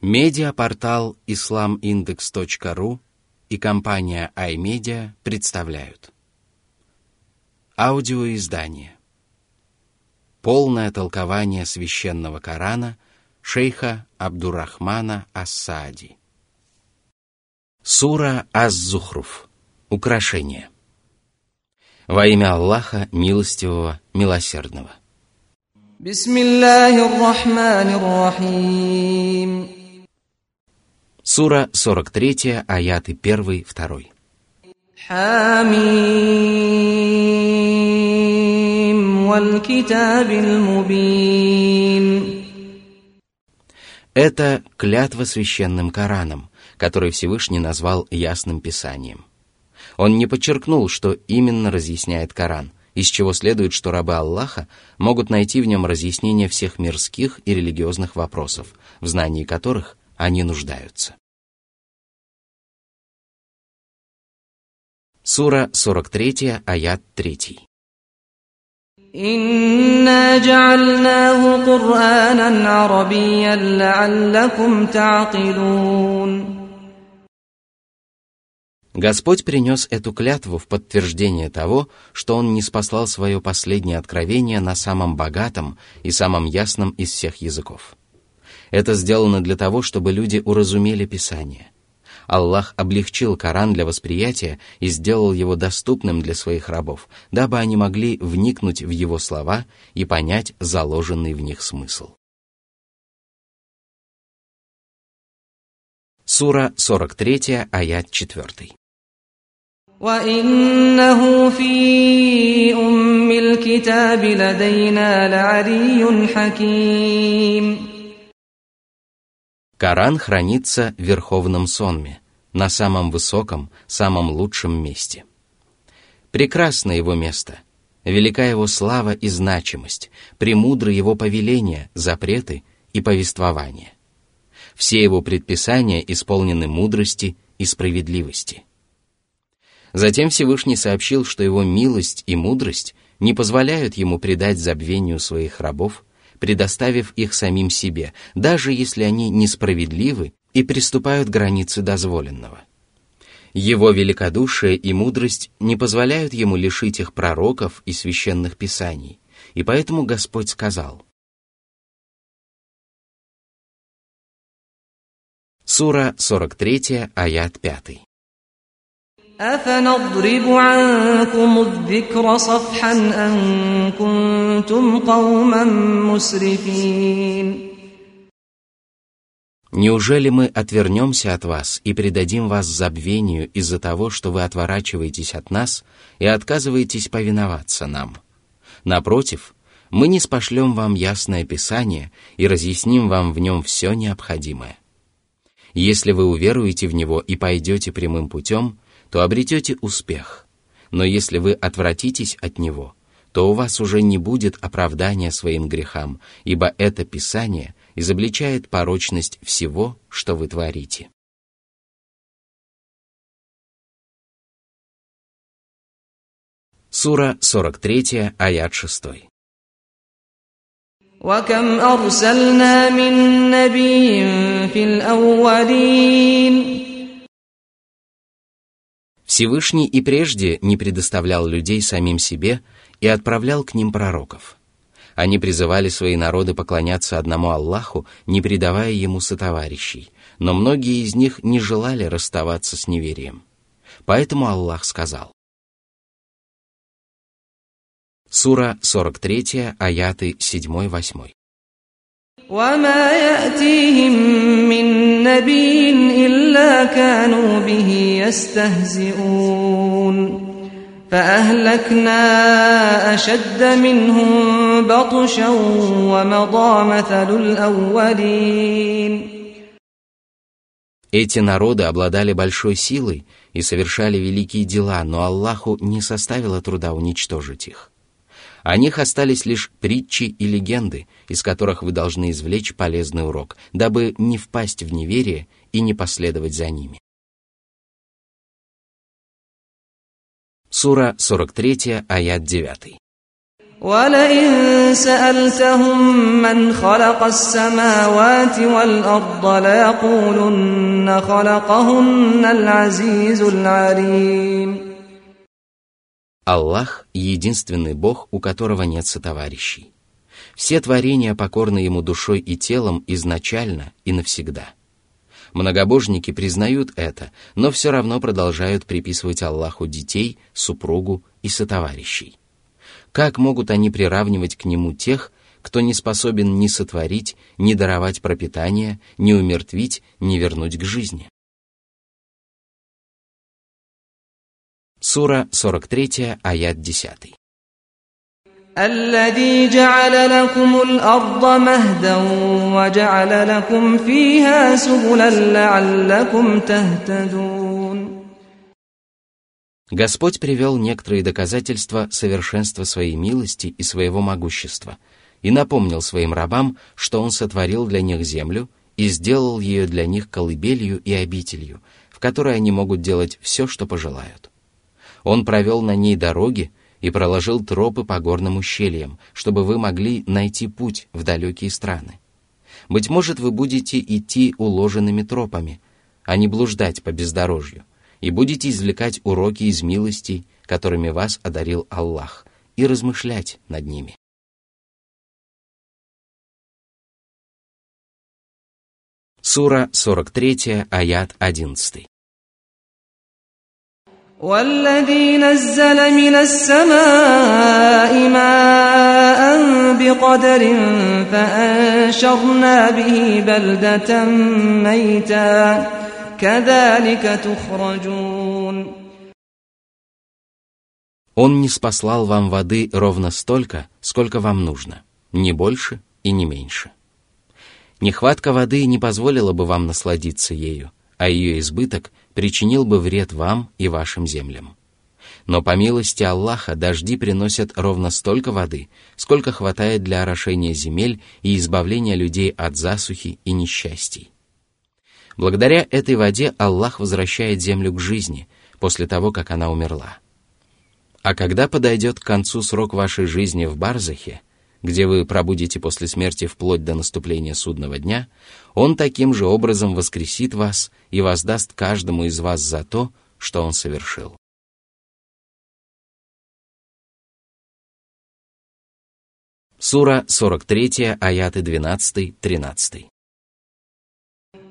Медиапортал islamindex.ru и компания iMedia представляют. Аудиоиздание. Полное толкование священного Корана шейха Абдурахмана Ассади. Сура Аз-Зухруф. Украшение. Во имя Аллаха, милостивого, милосердного. Бисмиллахир-рахманир-рахим. Сура 43, аяты 1, 2. Хамим валь-китабиль мубин. Это клятва священным Кораном, который Всевышний назвал ясным писанием. Он не подчеркнул, что именно разъясняет Коран, из чего следует, что рабы Аллаха могут найти в нем разъяснение всех мирских и религиозных вопросов, в знании которых они нуждаются. Сура 43, аят 3. إنا جعلناه قرآنا عربيا لعلكم تعقلون Господь принес эту клятву в подтверждение того, что Он не спаслал свое последнее откровение на самом богатом и самом ясном из всех языков. Это сделано для того, чтобы люди уразумели Писание. Аллах облегчил Коран для восприятия и сделал его доступным для своих рабов, дабы они могли вникнуть в его слова и понять заложенный в них смысл. Сура 43, аят 4. وإنه في أم الكتاب لدينا لعلي حكيم Коран хранится в Верховном Сонме, на самом высоком, самом лучшем месте. Прекрасно его место, велика его слава и значимость, премудры его повеления, запреты и повествования. Все его предписания исполнены мудрости и справедливости. Затем Всевышний сообщил, что его милость и мудрость не позволяют ему предать забвению своих рабов, предоставив их самим себе, даже если они несправедливы и приступают границы дозволенного. Его великодушие и мудрость не позволяют ему лишить их пророков и священных писаний, и поэтому Господь сказал. Сура 43, аят 5. أفنضرب عنكم الذكر صفحا أن كنتم قوما مسرفين Неужели мы отвернемся от вас и предадим вас забвению из-за того, что вы отворачиваетесь от нас и отказываетесь повиноваться нам? Напротив, мы не спошлем вам ясное Писание и разъясним вам в нем все необходимое. Если вы уверуете в него и пойдете прямым путем, то обретете успех. Но если вы отвратитесь от него, то у вас уже не будет оправдания своим грехам, ибо это Писание изобличает порочность всего, что вы творите. Сура 43, аят 6. وكم أرسلنا من نبي في الأولين Всевышний и прежде не предоставлял людей самим себе и отправлял к ним пророков. Они призывали свои народы поклоняться одному Аллаху, не предавая ему сотоварищей, но многие из них не желали расставаться с неверием. Поэтому Аллах сказал. Сура 43, аяты 7-8. وما يأتيهم من نبي إلا كانوا به يستهزئون فأهلكنا أشد منهم بطشا ومضى مثل الأولين Эти народы обладали большой силой и совершали великие дела, но Аллаху не составило труда уничтожить их. О них остались лишь притчи и легенды, из которых вы должны извлечь полезный урок, дабы не впасть в неверие и не последовать за ними. Сура 43, аят 9. ولئن سألتهم من خلق السماوات والأرض ليقولن خلقهن العزيز العليم Аллах – единственный Бог, у которого нет сотоварищей. Все творения покорны Ему душой и телом изначально и навсегда. Многобожники признают это, но все равно продолжают приписывать Аллаху детей, супругу и сотоварищей. Как могут они приравнивать к Нему тех, кто не способен ни сотворить, ни даровать пропитание, ни умертвить, ни вернуть к жизни? Сура 43, аят 10. الذي جعل لكم الأرض مهدا وجعل لكم فيها سبلا لعلكم تهتدون Господь привел некоторые доказательства совершенства своей милости и своего могущества и напомнил своим рабам, что Он сотворил для них землю и сделал ее для них колыбелью и обителью, в которой они могут делать все, что пожелают. Он провел на ней дороги и проложил тропы по горным ущельям, чтобы вы могли найти путь в далекие страны. Быть может, вы будете идти уложенными тропами, а не блуждать по бездорожью, и будете извлекать уроки из милостей, которыми вас одарил Аллах, и размышлять над ними. Сура 43, аят 11. والذي نزل من السماء ماء بقدر فأنشرنا به بلدة ميتا كذلك تخرجون Он не спаслал вам воды ровно столько, сколько вам нужно, не больше и не меньше. Нехватка воды не позволила бы вам насладиться ею, а ее избыток причинил бы вред вам и вашим землям. Но по милости Аллаха дожди приносят ровно столько воды, сколько хватает для орошения земель и избавления людей от засухи и несчастий. Благодаря этой воде Аллах возвращает землю к жизни после того, как она умерла. А когда подойдет к концу срок вашей жизни в Барзахе, где вы пробудете после смерти вплоть до наступления судного дня, Он таким же образом воскресит вас и воздаст каждому из вас за то, что Он совершил. Сура 43, аяты 12-13.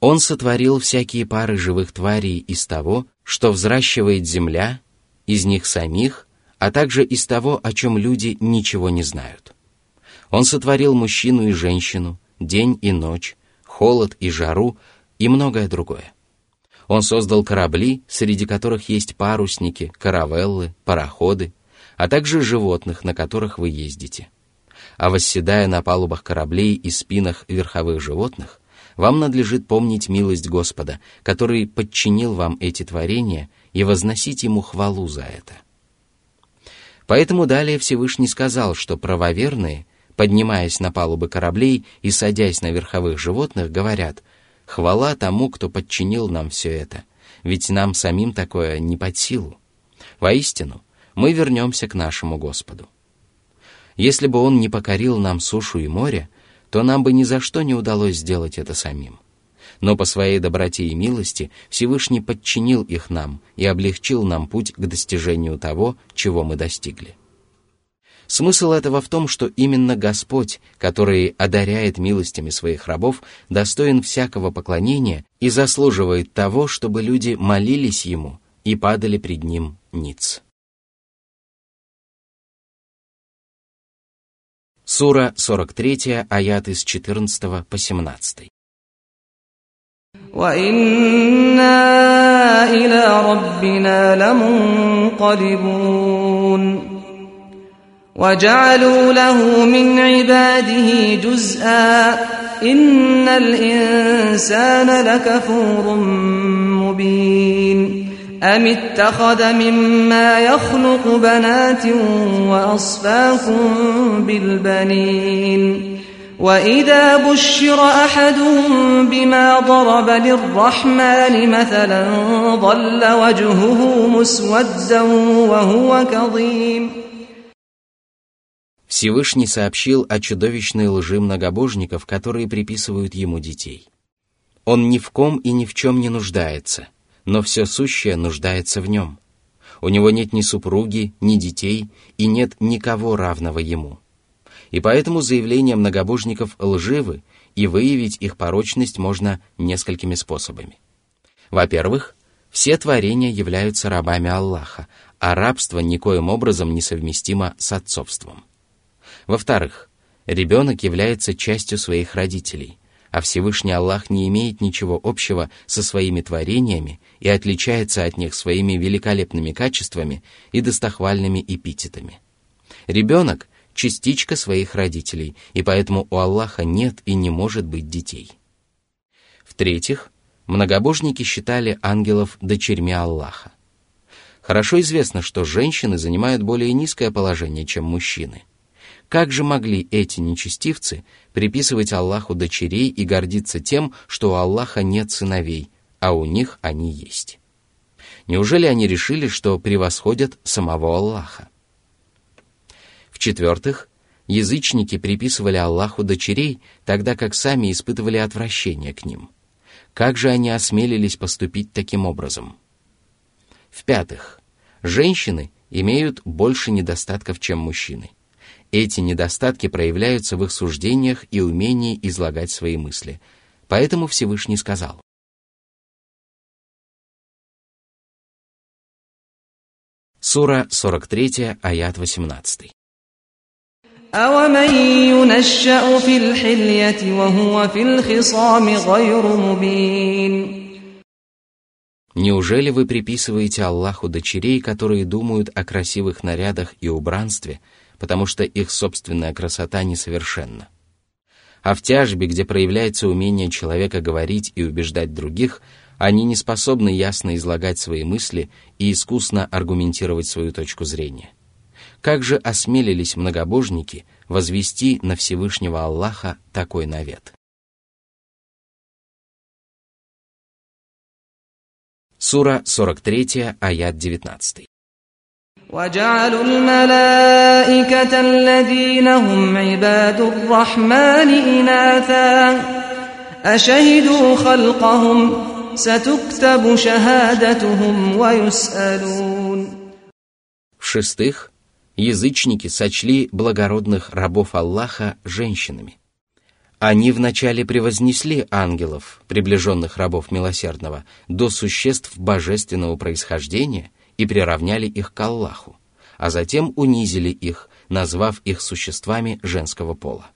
Он сотворил всякие пары живых тварей из того, что взращивает земля, из них самих, а также из того, о чем люди ничего не знают. Он сотворил мужчину и женщину, день и ночь, холод и жару и многое другое. Он создал корабли, среди которых есть парусники, каравеллы, пароходы, а также животных, на которых вы ездите. А восседая на палубах кораблей и спинах верховых животных, вам надлежит помнить милость Господа, который подчинил вам эти творения, и возносить Ему хвалу за это. Поэтому далее Всевышний сказал, что правоверные, поднимаясь на палубы кораблей и садясь на верховых животных, говорят «Хвала тому, кто подчинил нам все это, ведь нам самим такое не под силу. Воистину, мы вернемся к нашему Господу». Если бы Он не покорил нам сушу и море, то нам бы ни за что не удалось сделать это самим. Но по своей доброте и милости Всевышний подчинил их нам и облегчил нам путь к достижению того, чего мы достигли. Смысл этого в том, что именно Господь, который одаряет милостями своих рабов, достоин всякого поклонения и заслуживает того, чтобы люди молились Ему и падали пред Ним ниц. Сура 43, аяты с 14 по 17. وإنا إلى ربنا لمنقلبون وجعلوا له من عباده جزءا إن الإنسان لكفور مبين أم اتخذ مما يخلق بنات وأصفاكم بالبنين وإذا بشر أحدهم بما ضرب للرحمن مثلا ظل وجهه مسودا وهو كظيم Всевышний сообщил о чудовищной лжи многобожников, которые приписывают ему детей. Он ни в ком и ни в чем не нуждается, но все сущее нуждается в нем. У него нет ни супруги, ни детей, и нет никого равного ему. И поэтому заявления многобожников лживы, и выявить их порочность можно несколькими способами. Во-первых, все творения являются рабами Аллаха, а рабство никоим образом не совместимо с отцовством. Во-вторых, ребенок является частью своих родителей, а Всевышний Аллах не имеет ничего общего со своими творениями и отличается от них своими великолепными качествами и достохвальными эпитетами. Ребенок – частичка своих родителей, и поэтому у Аллаха нет и не может быть детей. В-третьих, многобожники считали ангелов дочерьми Аллаха. Хорошо известно, что женщины занимают более низкое положение, чем мужчины. Как же могли эти нечестивцы приписывать Аллаху дочерей и гордиться тем, что у Аллаха нет сыновей, а у них они есть? Неужели они решили, что превосходят самого Аллаха? В-четвертых, язычники приписывали Аллаху дочерей, тогда как сами испытывали отвращение к ним. Как же они осмелились поступить таким образом? В-пятых, женщины имеют больше недостатков, чем мужчины. Эти недостатки проявляются в их суждениях и умении излагать свои мысли. Поэтому Всевышний сказал. Сура 43, аят 18. أَوَمَن يُنَشَّأُ فِي الْحِلْيَةِ وَهُوَ فِي الْخِصَامِ غَيْرُ مُبِينٍ Неужели вы приписываете Аллаху дочерей, которые думают о красивых нарядах и убранстве, потому что их собственная красота несовершенна? А в тяжбе, где проявляется умение человека говорить и убеждать других, они не способны ясно излагать свои мысли и искусно аргументировать свою точку зрения. Как же осмелились многобожники возвести на Всевышнего Аллаха такой навет? Сура 43, аят 19. وجعلوا الملائكة الذين هم عباد الرحمن إناثا أشهدوا خلقهم ستكتب شهادتهم ويسألون В-шестых, язычники сочли благородных рабов Аллаха женщинами. Они вначале превознесли ангелов, приближенных рабов милосердного, до существ божественного происхождения и приравняли их к Аллаху, а затем унизили их, назвав их существами женского пола.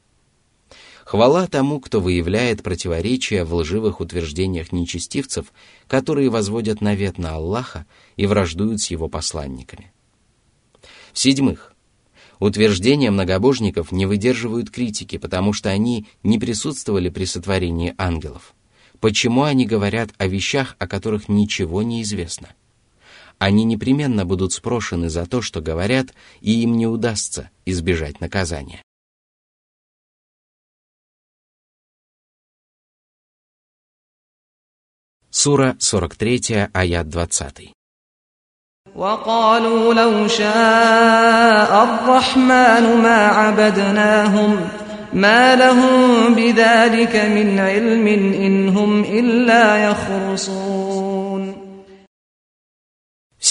Хвала тому, кто выявляет противоречия в лживых утверждениях нечестивцев, которые возводят навет на Аллаха и враждуют с его посланниками. В-седьмых, утверждения многобожников не выдерживают критики, потому что они не присутствовали при сотворении ангелов. Почему они говорят о вещах, о которых ничего не известно? Они непременно будут спрошены за то, что говорят, и им не удастся избежать наказания. Сура 43, аят 20. وقالوا لو شاء الرحمن ما عبدناهم ما لهم بذلك من علم إن هم إلا يخرصون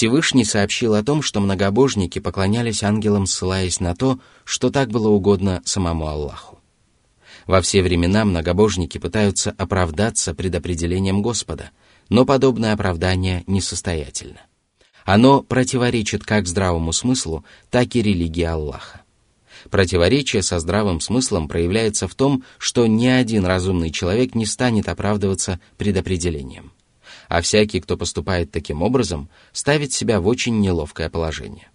Всевышний сообщил о том, что многобожники поклонялись ангелам, ссылаясь на то, что так было угодно самому Аллаху. Во все времена многобожники пытаются оправдаться предопределением Господа, но подобное оправдание несостоятельно. Оно противоречит как здравому смыслу, так и религии Аллаха. Противоречие со здравым смыслом проявляется в том, что ни один разумный человек не станет оправдываться предопределением. А всякий, кто поступает таким образом, ставит себя в очень неловкое положение.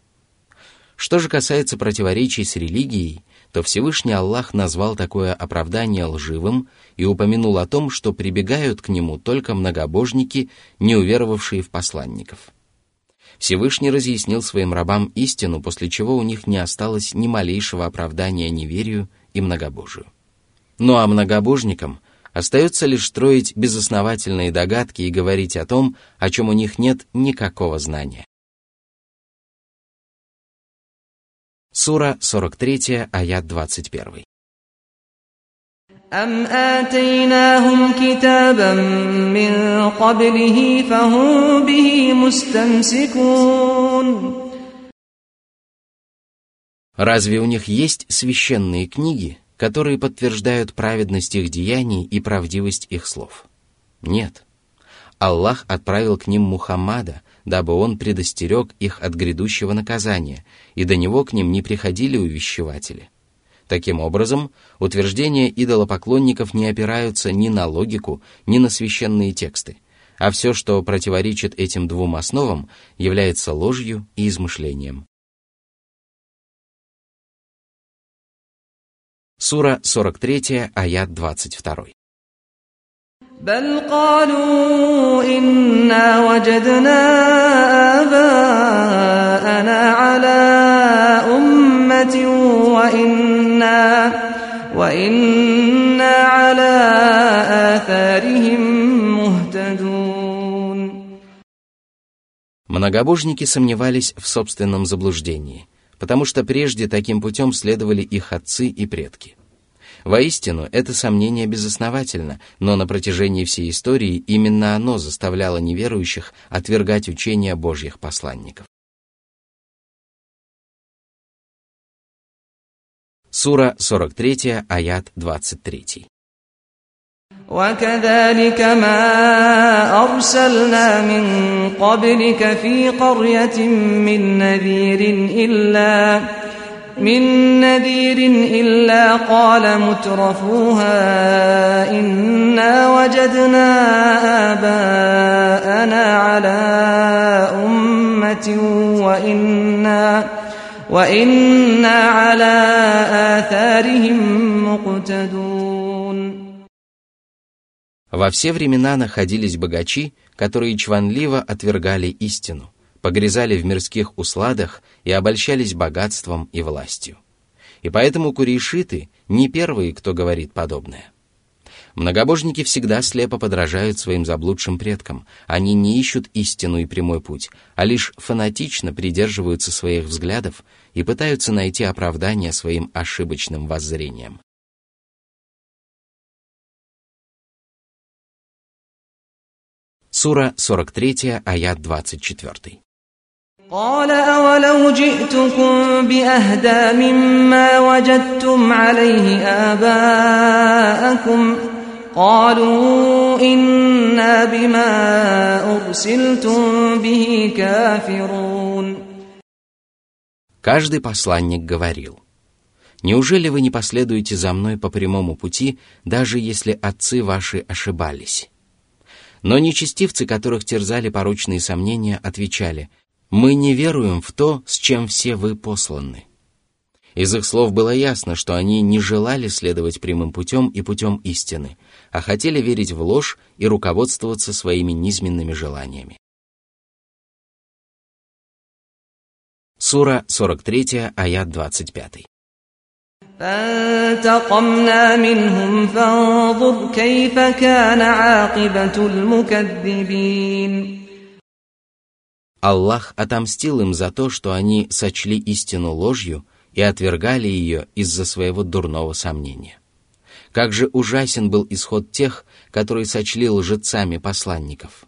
Что же касается противоречий с религией, то Всевышний Аллах назвал такое оправдание лживым и упомянул о том, что прибегают к нему только многобожники, не уверовавшие в посланников. Всевышний разъяснил своим рабам истину, после чего у них не осталось ни малейшего оправдания неверию и многобожию. Ну а многобожникам остается лишь строить безосновательные догадки и говорить о том, о чем у них нет никакого знания. Сура 43, аят 21. أم آتيناهم كتابا من قبله فهم به مستمسكون Разве у них есть священные книги, которые подтверждают праведность их деяний и правдивость их слов? Нет. Аллах отправил к ним Мухаммада, дабы он предостерег их от грядущего наказания, и до него к ним не приходили увещеватели. Таким образом, утверждения идолопоклонников не опираются ни на логику, ни на священные тексты, а все, что противоречит этим двум основам, является ложью и измышлением. Сура 43, аят 22. بل قالوا إنا وجدنا آباءنا على أمة وإنا وإنا على آثارهم مهتدون Многобожники сомневались в собственном заблуждении, потому что прежде таким путем следовали их отцы и предки – Воистину, это сомнение безосновательно, но на протяжении всей истории именно оно заставляло неверующих отвергать учения Божьих посланников. Сура 43, аят 23. وكذلك ما أرسلنا من قبلك في قرية من نذير إلا من نذير إلا قال مترفوها إنا وجدنا آباءنا على أمة وإنا وإنا على آثارهم مقتدون Во все времена находились богачи, которые чванливо отвергали истину погрязали в мирских усладах и обольщались богатством и властью. И поэтому курейшиты не первые, кто говорит подобное. Многобожники всегда слепо подражают своим заблудшим предкам. Они не ищут истину и прямой путь, а лишь фанатично придерживаются своих взглядов и пытаются найти оправдание своим ошибочным воззрениям. Сура 43, аят 24. قال أولو جئتكم بأهدى مما وجدتم عليه آباءكم قالوا إنا بما أرسلتم به كافرون Каждый посланник говорил, «Неужели вы не последуете за мной по прямому пути, даже если отцы ваши ошибались?» Но нечестивцы, которых терзали порочные сомнения, отвечали – мы не веруем в то, с чем все вы посланы. Из их слов было ясно, что они не желали следовать прямым путем и путем истины, а хотели верить в ложь и руководствоваться своими низменными желаниями. Сура 43, аят 25. فانتقمنا منهم فانظر كيف كان عاقبة المكذبين Аллах отомстил им за то, что они сочли истину ложью и отвергали ее из-за своего дурного сомнения. Как же ужасен был исход тех, которые сочли лжецами посланников.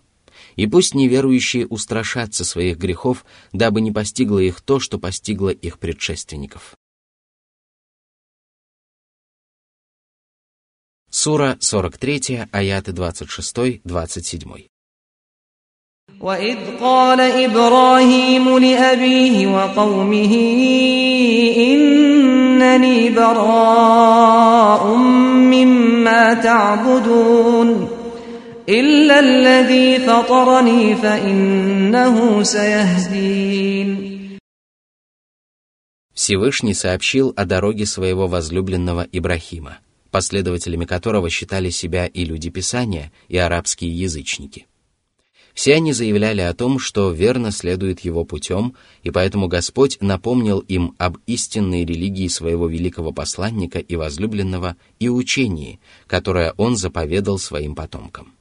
И пусть неверующие устрашатся своих грехов, дабы не постигло их то, что постигло их предшественников. Сура 43, аяты 26-27. وإذ قال إبراهيم لأبيه وقومه إنني براء مما تعبدون إلا الذي فطرني فإنه سيهدين Всевышний сообщил о дороге своего возлюбленного Ибрахима, последователями которого считали себя и люди Писания, и арабские язычники. Все они заявляли о том, что верно следует его путем, и поэтому Господь напомнил им об истинной религии своего великого посланника и возлюбленного и учении, которое он заповедал своим потомкам.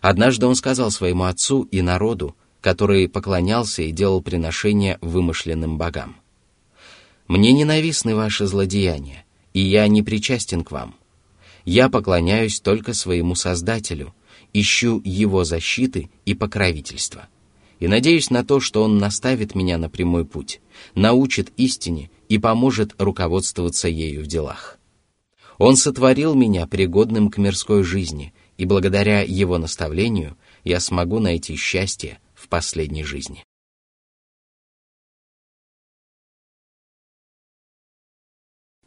Однажды он сказал своему отцу и народу, который поклонялся и делал приношения вымышленным богам – мне ненавистны ваши злодеяния, и я не причастен к вам. Я поклоняюсь только своему Создателю, ищу Его защиты и покровительства. И надеюсь на то, что Он наставит меня на прямой путь, научит истине и поможет руководствоваться ею в делах. Он сотворил меня пригодным к мирской жизни, и благодаря Его наставлению я смогу найти счастье в последней жизни.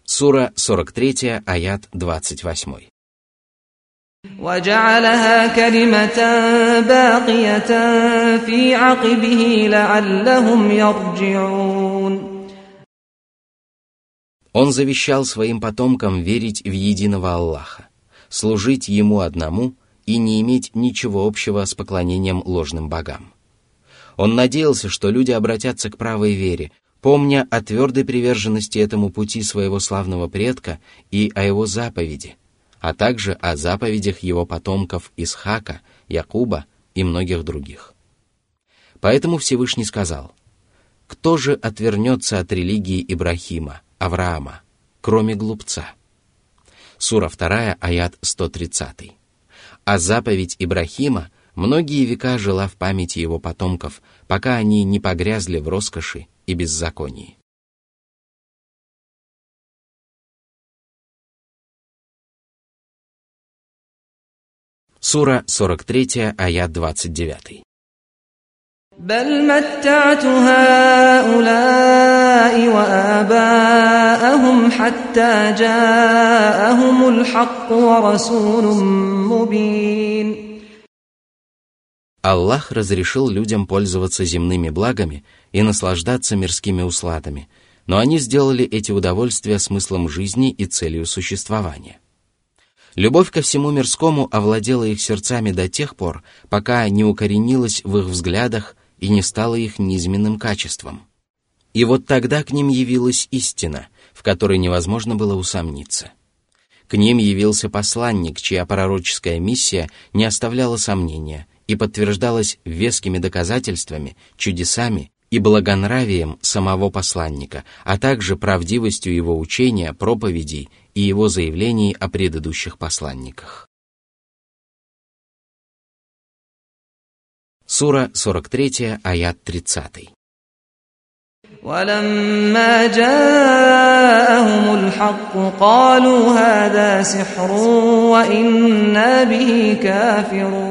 Сура 43, аят 28. وجعلها كلمة باقية في عقبه لعلهم يرجعون Он завещал своим потомкам верить в единого Аллаха, служить Ему одному и не иметь ничего общего с поклонением ложным богам. Он надеялся, что люди обратятся к правой вере, помня о твердой приверженности этому пути своего славного предка и о его заповеди, а также о заповедях его потомков Исхака, Якуба и многих других. Поэтому Всевышний сказал, «Кто же отвернется от религии Ибрахима, Авраама, кроме глупца?» Сура 2, аят 130. А заповедь Ибрахима многие века жила в памяти его потомков, пока они не погрязли в роскоши и беззаконии. Сура 43, аят 29. بل متعت هؤلاء وآباءهم حتى جاءهم الحق ورسول مبين Аллах разрешил людям пользоваться земными благами и наслаждаться мирскими усладами, но они сделали эти удовольствия смыслом жизни и целью существования. Любовь ко всему мирскому овладела их сердцами до тех пор, пока не укоренилась в их взглядах и не стала их низменным качеством. И вот тогда к ним явилась истина, в которой невозможно было усомниться. К ним явился посланник, чья пророческая миссия не оставляла сомнения – и подтверждалось вескими доказательствами, чудесами и благонравием самого посланника, а также правдивостью его учения, проповедей и его заявлений о предыдущих посланниках. Сура 43, аят 30. ولما جاءهم الحق قالوا هذا سحر وإنا به كافرون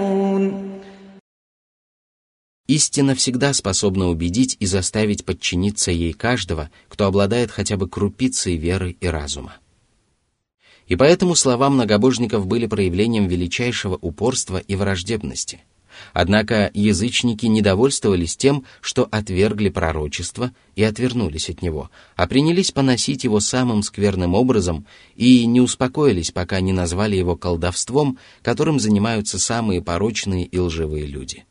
Истина всегда способна убедить и заставить подчиниться ей каждого, кто обладает хотя бы крупицей веры и разума. И поэтому слова многобожников были проявлением величайшего упорства и враждебности. Однако язычники недовольствовались тем, что отвергли пророчество и отвернулись от него, а принялись поносить его самым скверным образом и не успокоились, пока не назвали его колдовством, которым занимаются самые порочные и лживые люди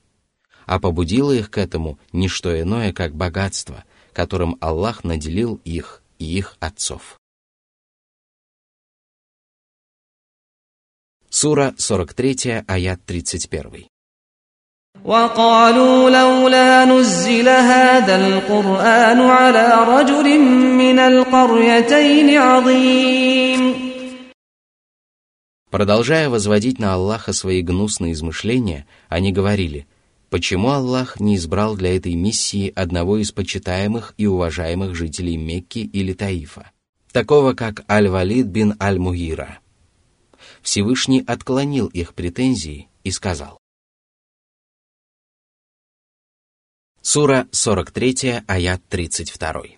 а побудило их к этому не что иное, как богатство, которым Аллах наделил их и их отцов. Сура 43, аят 31. وقالوا لولا نزل هذا القرآن على رجل من القريتين عظيم Продолжая возводить на Аллаха свои гнусные измышления, они говорили – Почему Аллах не избрал для этой миссии одного из почитаемых и уважаемых жителей Мекки или Таифа, такого как Аль-Валид бин Аль-Мугира? Всевышний отклонил их претензии и сказал. Сура 43, аят 32.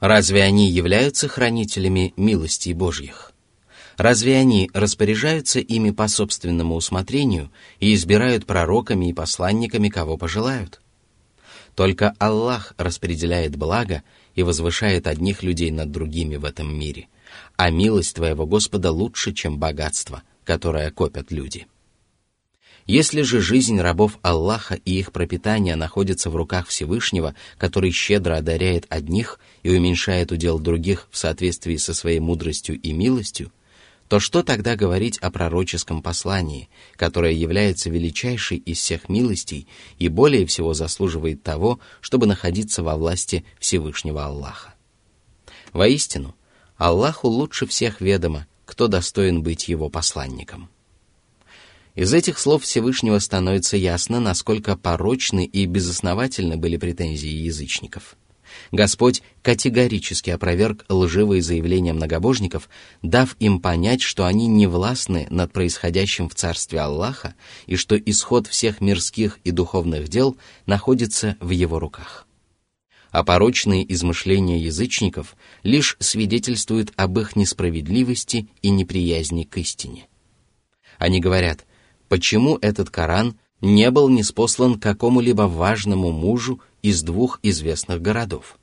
Разве они являются хранителями милостей Божьих? Разве они распоряжаются ими по собственному усмотрению и избирают пророками и посланниками, кого пожелают? Только Аллах распределяет благо и возвышает одних людей над другими в этом мире, а милость твоего Господа лучше, чем богатство, которое копят люди. Если же жизнь рабов Аллаха и их пропитание находятся в руках Всевышнего, который щедро одаряет одних и уменьшает удел других в соответствии со своей мудростью и милостью, то что тогда говорить о пророческом послании, которое является величайшей из всех милостей и более всего заслуживает того, чтобы находиться во власти Всевышнего Аллаха? Воистину, Аллаху лучше всех ведомо, кто достоин быть его посланником. Из этих слов Всевышнего становится ясно, насколько порочны и безосновательны были претензии язычников – Господь категорически опроверг лживые заявления многобожников, дав им понять, что они не властны над происходящим в царстве Аллаха и что исход всех мирских и духовных дел находится в его руках. А порочные измышления язычников лишь свидетельствуют об их несправедливости и неприязни к истине. Они говорят, почему этот Коран не был неспослан какому-либо важному мужу из двух известных городов.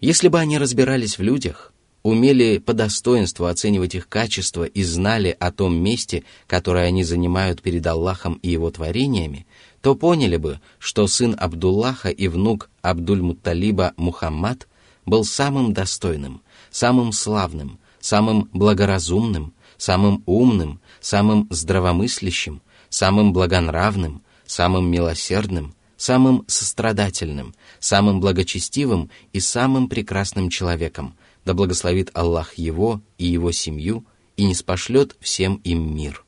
Если бы они разбирались в людях, умели по достоинству оценивать их качества и знали о том месте, которое они занимают перед Аллахом и его творениями, то поняли бы, что сын Абдуллаха и внук Абдуль-Мутталиба Мухаммад был самым достойным, самым славным, самым благоразумным, самым умным, самым здравомыслящим, самым благонравным, самым милосердным, самым сострадательным, самым благочестивым и самым прекрасным человеком, да благословит Аллах его и его семью и не спошлет всем им мир.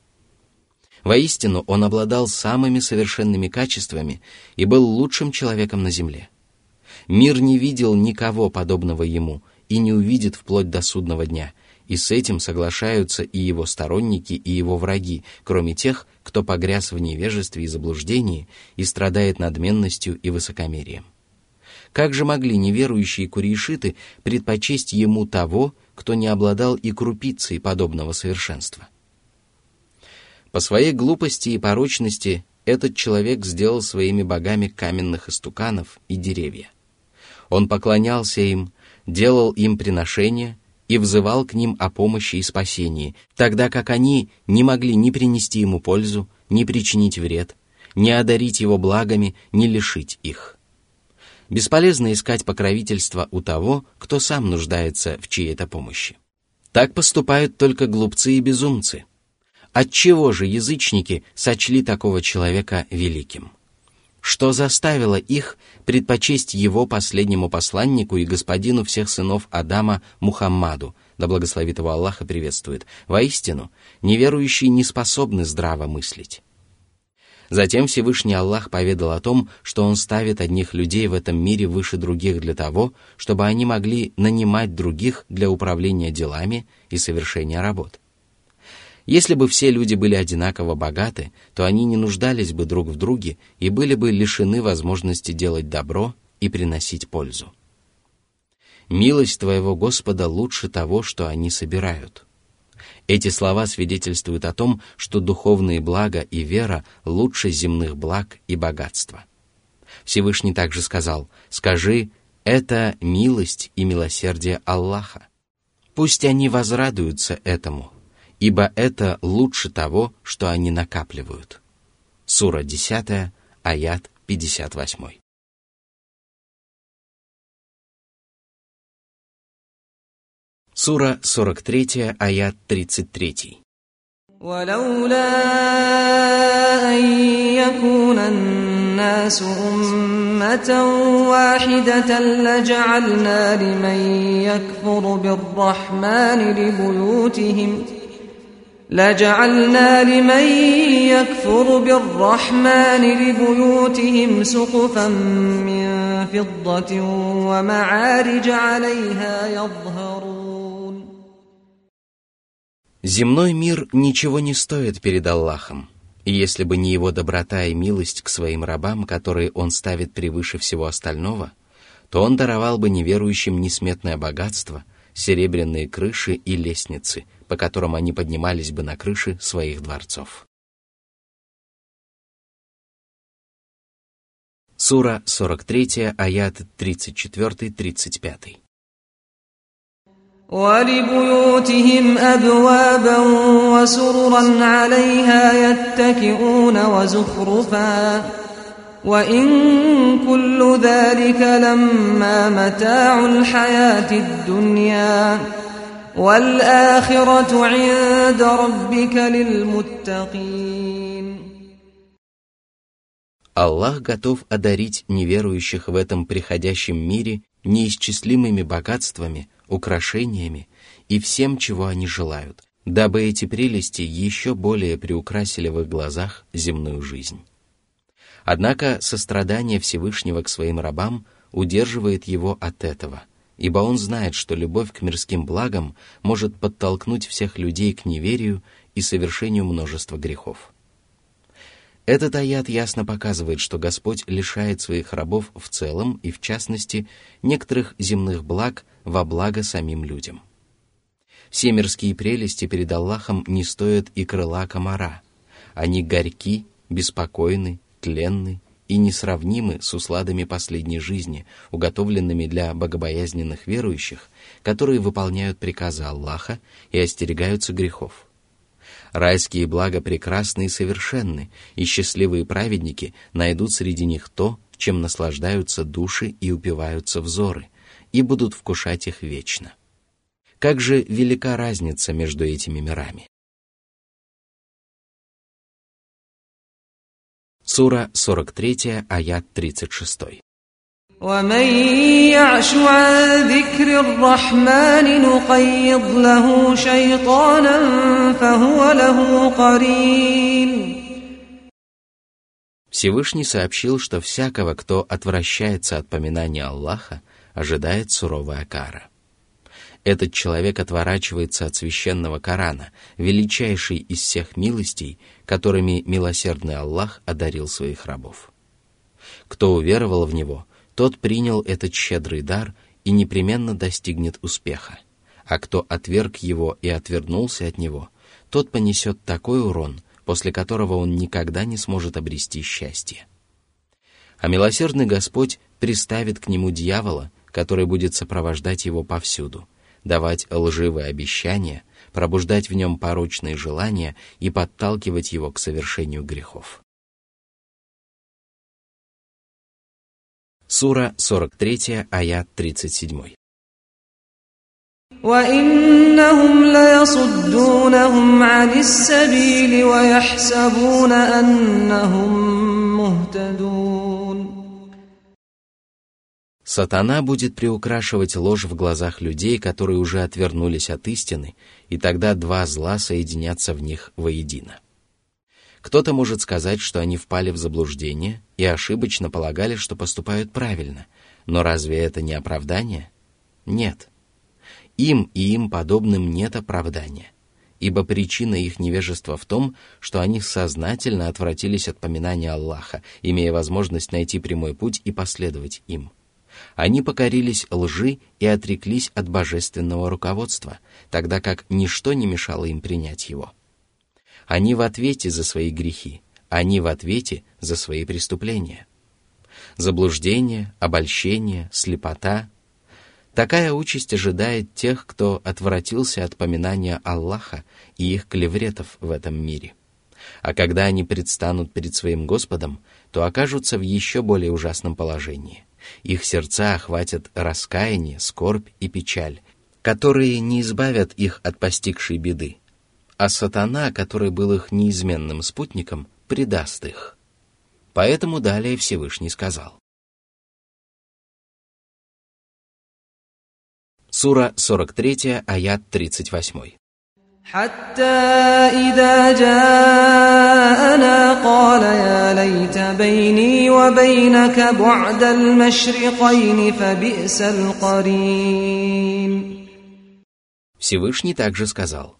Воистину, он обладал самыми совершенными качествами и был лучшим человеком на земле. Мир не видел никого подобного ему и не увидит вплоть до судного дня – и с этим соглашаются и его сторонники, и его враги, кроме тех, кто погряз в невежестве и заблуждении и страдает надменностью и высокомерием. Как же могли неверующие курейшиты предпочесть ему того, кто не обладал и крупицей подобного совершенства? По своей глупости и порочности этот человек сделал своими богами каменных истуканов и деревья. Он поклонялся им, делал им приношения – и взывал к ним о помощи и спасении, тогда как они не могли ни принести ему пользу, ни причинить вред, ни одарить его благами, ни лишить их. Бесполезно искать покровительства у того, кто сам нуждается в чьей-то помощи. Так поступают только глупцы и безумцы. Отчего же язычники сочли такого человека великим? Что заставило их предпочесть его последнему посланнику и господину всех сынов Адама Мухаммаду, да благословит его Аллах и приветствует. Воистину, неверующие не способны здраво мыслить. Затем Всевышний Аллах поведал о том, что Он ставит одних людей в этом мире выше других для того, чтобы они могли нанимать других для управления делами и совершения работ. Если бы все люди были одинаково богаты, то они не нуждались бы друг в друге и были бы лишены возможности делать добро и приносить пользу. Милость твоего Господа лучше того, что они собирают. Эти слова свидетельствуют о том, что духовные блага и вера лучше земных благ и богатства. Всевышний также сказал, «Скажи, это милость и милосердие Аллаха. Пусть они возрадуются этому, ибо это лучше того, что они накапливают. Сура 10, аят 58. Сура 43, аят 33. ولولا أن يكون الناس أمة واحدة لجعلنا لمن يكفر بالرحمن لبيوتهم لجعلنا لمن يكفر بالرحمن لبيوتهم سقفا من فضة ومعارج عليها يظهرون Земной мир ничего не стоит перед Аллахом, и если бы не его доброта и милость к своим рабам, которые он ставит превыше всего остального, то он даровал бы неверующим несметное богатство, серебряные крыши и лестницы – по которым они поднимались бы на крыши своих дворцов. Сура 43, аят 34-35. ولبيوتهم أبوابا وسررا عليها يتكئون وزخرفا وإن كل ذلك لما متاع الحياة الدنيا والآخرة عند ربك للمتقين Аллах готов одарить неверующих в этом приходящем мире неисчислимыми богатствами, украшениями и всем, чего они желают, дабы эти прелести еще более приукрасили в их глазах земную жизнь. Однако сострадание Всевышнего к своим рабам удерживает его от этого – ибо он знает, что любовь к мирским благам может подтолкнуть всех людей к неверию и совершению множества грехов. Этот аят ясно показывает, что Господь лишает своих рабов в целом и в частности некоторых земных благ во благо самим людям. Все мирские прелести перед Аллахом не стоят и крыла комара. Они горьки, беспокойны, тленны и несравнимы с усладами последней жизни, уготовленными для богобоязненных верующих, которые выполняют приказы Аллаха и остерегаются грехов. Райские блага прекрасны и совершенны, и счастливые праведники найдут среди них то, чем наслаждаются души и упиваются взоры, и будут вкушать их вечно. Как же велика разница между этими мирами? Сура 43, аят 36. ومن يعش عن ذكر الرحمن نقيض له شيطانا فهو له قرين Всевышний сообщил, что всякого, кто отвращается от поминания Аллаха, ожидает суровая кара. этот человек отворачивается от священного Корана, величайший из всех милостей, которыми милосердный Аллах одарил своих рабов. Кто уверовал в Него, тот принял этот щедрый дар и непременно достигнет успеха, а кто отверг его и отвернулся от него, тот понесет такой урон, после которого он никогда не сможет обрести счастье. А милосердный Господь приставит к нему дьявола, который будет сопровождать его повсюду – давать лживые обещания, пробуждать в нем порочные желания и подталкивать его к совершению грехов. Сура 43, аят 37. وإنهم ليصدونهم عن السبيل ويحسبون أنهم مهتدون Сатана будет приукрашивать ложь в глазах людей, которые уже отвернулись от истины, и тогда два зла соединятся в них воедино. Кто-то может сказать, что они впали в заблуждение и ошибочно полагали, что поступают правильно, но разве это не оправдание? Нет. Им и им подобным нет оправдания, ибо причина их невежества в том, что они сознательно отвратились от поминания Аллаха, имея возможность найти прямой путь и последовать им – они покорились лжи и отреклись от божественного руководства, тогда как ничто не мешало им принять его. Они в ответе за свои грехи, они в ответе за свои преступления. Заблуждение, обольщение, слепота – Такая участь ожидает тех, кто отвратился от поминания Аллаха и их клевретов в этом мире. А когда они предстанут перед своим Господом, то окажутся в еще более ужасном положении. Их сердца охватят раскаяние, скорбь и печаль, которые не избавят их от постигшей беды. А сатана, который был их неизменным спутником, предаст их. Поэтому далее Всевышний сказал. Сура 43, аят 38. حتى إذا جاءنا قال يا ليت بيني وبينك بعد المشرقين فبئس القرين Всевышний также сказал,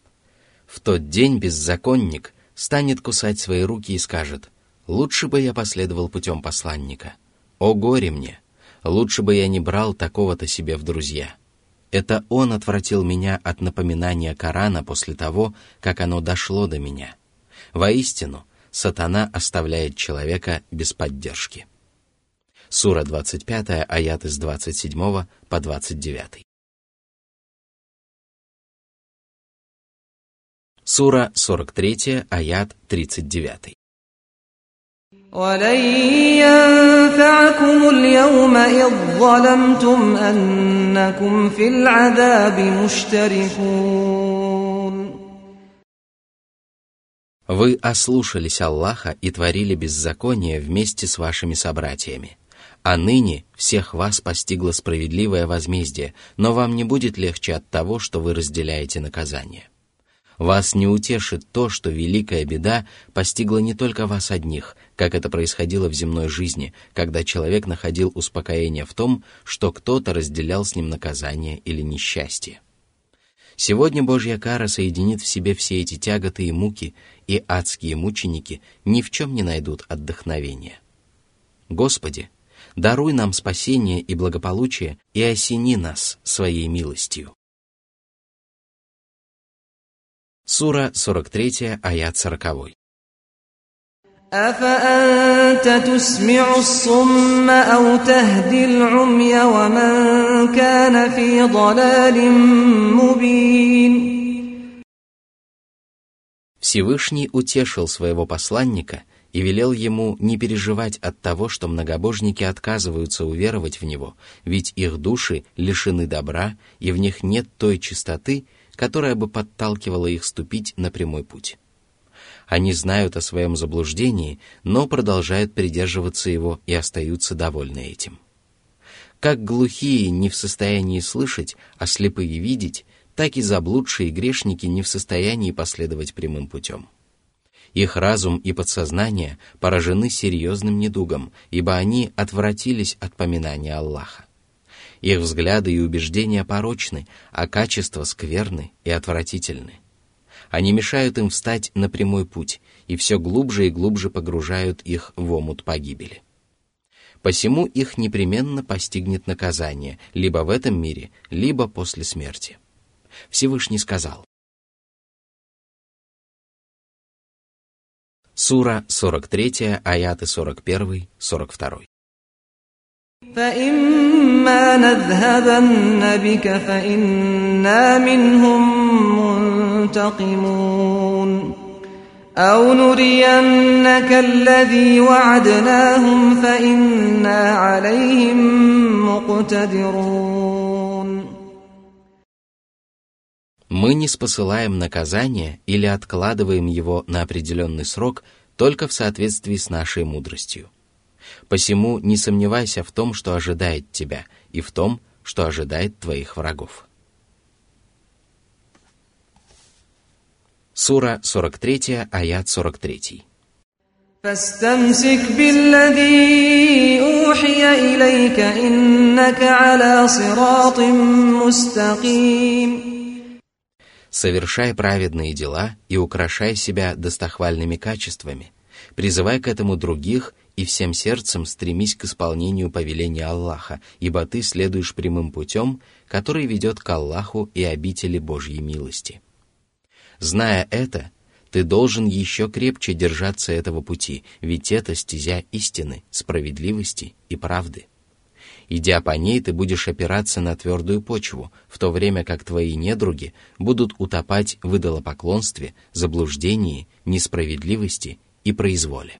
«В тот день беззаконник станет кусать свои руки и скажет, «Лучше бы я последовал путем посланника. О горе мне! Лучше бы я не брал такого-то себе в друзья». Это он отвратил меня от напоминания Корана после того, как оно дошло до меня. Воистину, сатана оставляет человека без поддержки. Сура 25, аят из 27 по 29. Сура 43, аят 39. ولن ينفعكم اليوم إذ ظلمتم أنكم في العذاب مشتركون Вы ослушались Аллаха и творили беззаконие вместе с вашими собратьями. А ныне всех вас постигло справедливое возмездие, но вам не будет легче от того, что вы разделяете наказание. Вас не утешит то, что великая беда постигла не только вас одних, как это происходило в земной жизни, когда человек находил успокоение в том, что кто-то разделял с ним наказание или несчастье. Сегодня Божья кара соединит в себе все эти тяготы и муки, и адские мученики ни в чем не найдут отдохновения. Господи, даруй нам спасение и благополучие и осени нас своей милостью. Сура 43, аят 40. أفأنت تسمع الصم أو تهدي العمي ومن كان في ضلال مبين Всевышний утешил своего посланника и велел ему не переживать от того, что многобожники отказываются уверовать в него, ведь их души лишены добра, и в них нет той чистоты, которая бы подталкивала их ступить на прямой путь. Они знают о своем заблуждении, но продолжают придерживаться его и остаются довольны этим. Как глухие не в состоянии слышать, а слепые видеть, так и заблудшие грешники не в состоянии последовать прямым путем. Их разум и подсознание поражены серьезным недугом, ибо они отвратились от поминания Аллаха. Их взгляды и убеждения порочны, а качества скверны и отвратительны. Они мешают им встать на прямой путь и все глубже и глубже погружают их в омут погибели. Посему их непременно постигнет наказание либо в этом мире, либо после смерти. Всевышний сказал. Сура 43, аяты 41, 42. فإما نذهبن بك فإنا منهم منتقمون أو نرينك الذي وعدناهم فإنا عليهم مقتدرون Мы не спосылаем наказание или откладываем его на определенный срок только в соответствии с нашей мудростью. Посему не сомневайся в том, что ожидает тебя, и в том, что ожидает твоих врагов. Сура 43, аят 43. فاستمسك بالذي أوحي إليك إنك على صراط مستقيم Совершай праведные дела и украшай себя достохвальными качествами, призывай к этому других и всем сердцем стремись к исполнению повеления Аллаха, ибо ты следуешь прямым путем, который ведет к Аллаху и обители Божьей милости. Зная это, ты должен еще крепче держаться этого пути, ведь это стезя истины, справедливости и правды. Идя по ней, ты будешь опираться на твердую почву, в то время как твои недруги будут утопать в идолопоклонстве, заблуждении, несправедливости и произволе.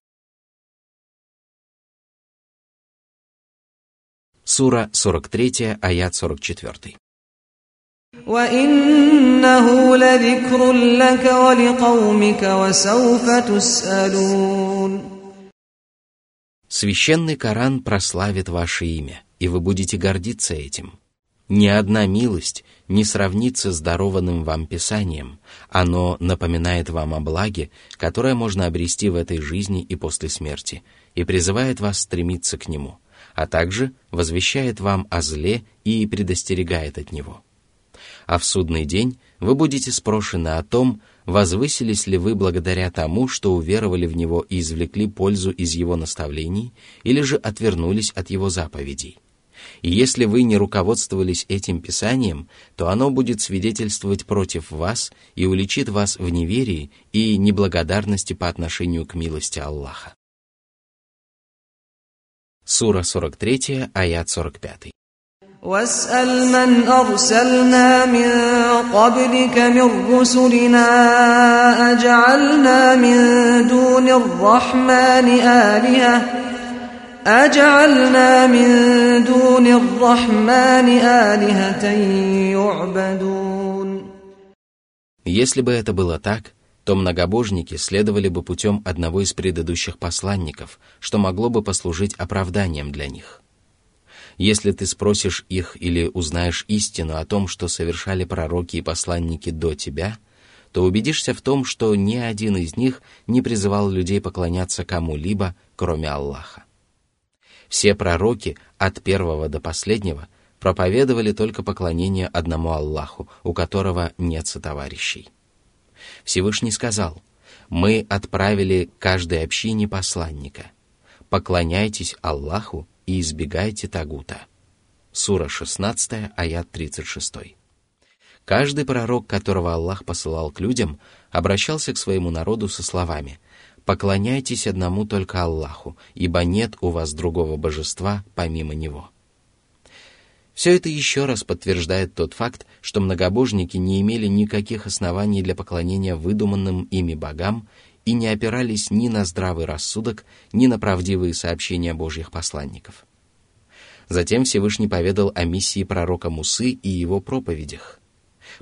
Сура 43, аят 44. وإنه لذكر لك ولقومك وسوف تسألون Священный Коран прославит ваше имя, и вы будете гордиться этим. Ни одна милость не сравнится с дарованным вам Писанием. Оно напоминает вам о благе, которое можно обрести в этой жизни и после смерти, и призывает вас стремиться к нему, а также возвещает вам о зле и предостерегает от него. – а в судный день вы будете спрошены о том, возвысились ли вы благодаря тому, что уверовали в него и извлекли пользу из его наставлений, или же отвернулись от его заповедей. И если вы не руководствовались этим Писанием, то оно будет свидетельствовать против вас и уличит вас в неверии и неблагодарности по отношению к милости Аллаха. Сура 43, аят 45. واسأل من أرسلنا من قبلك من رسلنا أجعلنا من دون الرحمن آلهةً أجعلنا من دون الرحمن آلهة يعبدون Если бы это было так, то многобожники следовали бы путем одного из предыдущих посланников, что могло бы послужить оправданием для них. если ты спросишь их или узнаешь истину о том, что совершали пророки и посланники до тебя, то убедишься в том, что ни один из них не призывал людей поклоняться кому-либо, кроме Аллаха. Все пророки, от первого до последнего, проповедовали только поклонение одному Аллаху, у которого нет сотоварищей. Всевышний сказал, «Мы отправили каждой общине посланника. Поклоняйтесь Аллаху и избегайте тагута». Сура 16, аят 36. Каждый пророк, которого Аллах посылал к людям, обращался к своему народу со словами поклоняйтесь одному только Аллаху, ибо нет у вас другого божества помимо Него. Все это еще раз подтверждает тот факт, что многобожники не имели никаких оснований для поклонения выдуманным ими богам и не опирались ни на здравый рассудок, ни на правдивые сообщения Божьих посланников. Затем Всевышний поведал о миссии пророка Мусы и его проповедях –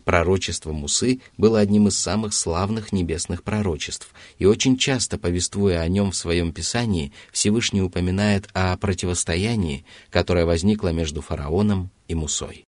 Пророчество Мусы было одним из самых славных небесных пророчеств, и очень часто, повествуя о нем в своем писании, Всевышний упоминает о противостоянии, которое возникло между фараоном и Мусой.